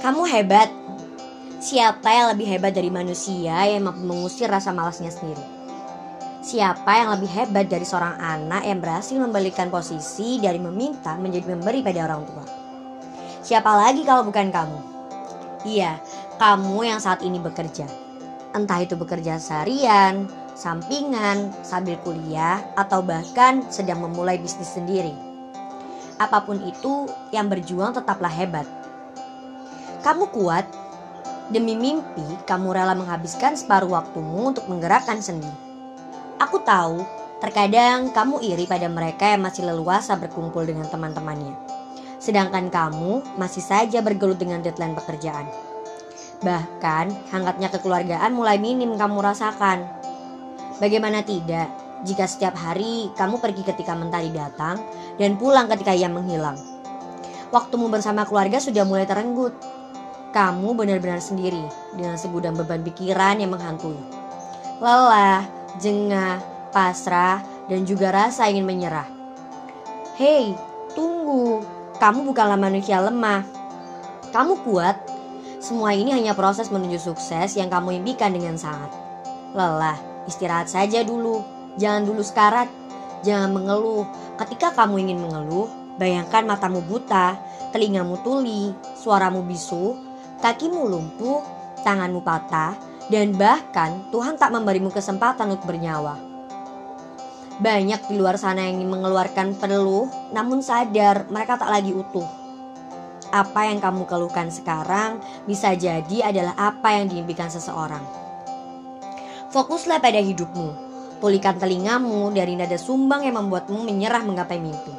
Kamu hebat. Siapa yang lebih hebat dari manusia yang mampu mengusir rasa malasnya sendiri? Siapa yang lebih hebat dari seorang anak yang berhasil membalikan posisi dari meminta menjadi memberi pada orang tua? Siapa lagi kalau bukan kamu? Iya, kamu yang saat ini bekerja. Entah itu bekerja seharian, sampingan, sambil kuliah, atau bahkan sedang memulai bisnis sendiri. Apa pun itu, yang berjuang tetaplah hebat. Kamu kuat. Demi mimpi, kamu rela menghabiskan separuh waktumu untuk menggerakkan sendi. Aku tahu, terkadang kamu iri pada mereka yang masih leluasa berkumpul dengan teman-temannya. Sedangkan kamu masih saja bergelut dengan deadline pekerjaan. Bahkan, hangatnya kekeluargaan mulai minim kamu rasakan. Bagaimana tidak, jika setiap hari kamu pergi ketika mentari datang dan pulang ketika ia menghilang. Waktumu bersama keluarga sudah mulai terenggut. Kamu benar-benar sendiri dengan segudang beban pikiran yang menghantui. Lelah, jengah, pasrah, dan juga rasa ingin menyerah. Hei, tunggu. Kamu bukanlah manusia lemah. Kamu kuat. Semua ini hanya proses menuju sukses yang kamu impikan dengan sangat. Lelah, istirahat saja dulu. Jangan dulu sekarat. Jangan mengeluh. Ketika kamu ingin mengeluh, bayangkan matamu buta, telingamu tuli, suaramu bisu, kakimu lumpuh, tanganmu patah, dan bahkan Tuhan tak memberimu kesempatan untuk bernyawa. Banyak di luar sana yang mengeluarkan peluh, namun sadar mereka tak lagi utuh. Apa yang kamu keluhkan sekarang bisa jadi adalah apa yang diimpikan seseorang. Fokuslah pada hidupmu. Pulihkan telingamu dari nada sumbang yang membuatmu menyerah menggapai mimpi.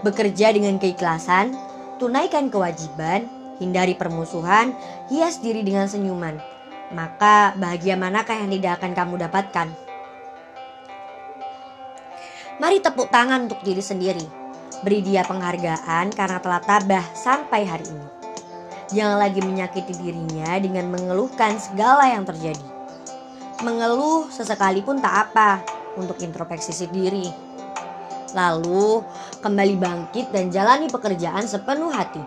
Bekerja dengan keikhlasan, tunaikan kewajiban, hindari permusuhan, hias diri dengan senyuman. Maka bahagia manakah yang tidak akan kamu dapatkan? Mari tepuk tangan untuk diri sendiri. Beri dia penghargaan karena telah tabah sampai hari ini. Jangan lagi menyakiti dirinya dengan mengeluhkan segala yang terjadi. Mengeluh sesekali pun tak apa untuk introspeksi diri. Lalu kembali bangkit dan jalani pekerjaan sepenuh hati.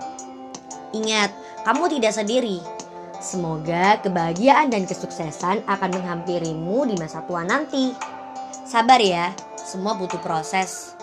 Ingat, kamu tidak sendiri. Semoga kebahagiaan dan kesuksesan akan menghampirimu di masa tua nanti. Sabar ya, semua butuh proses.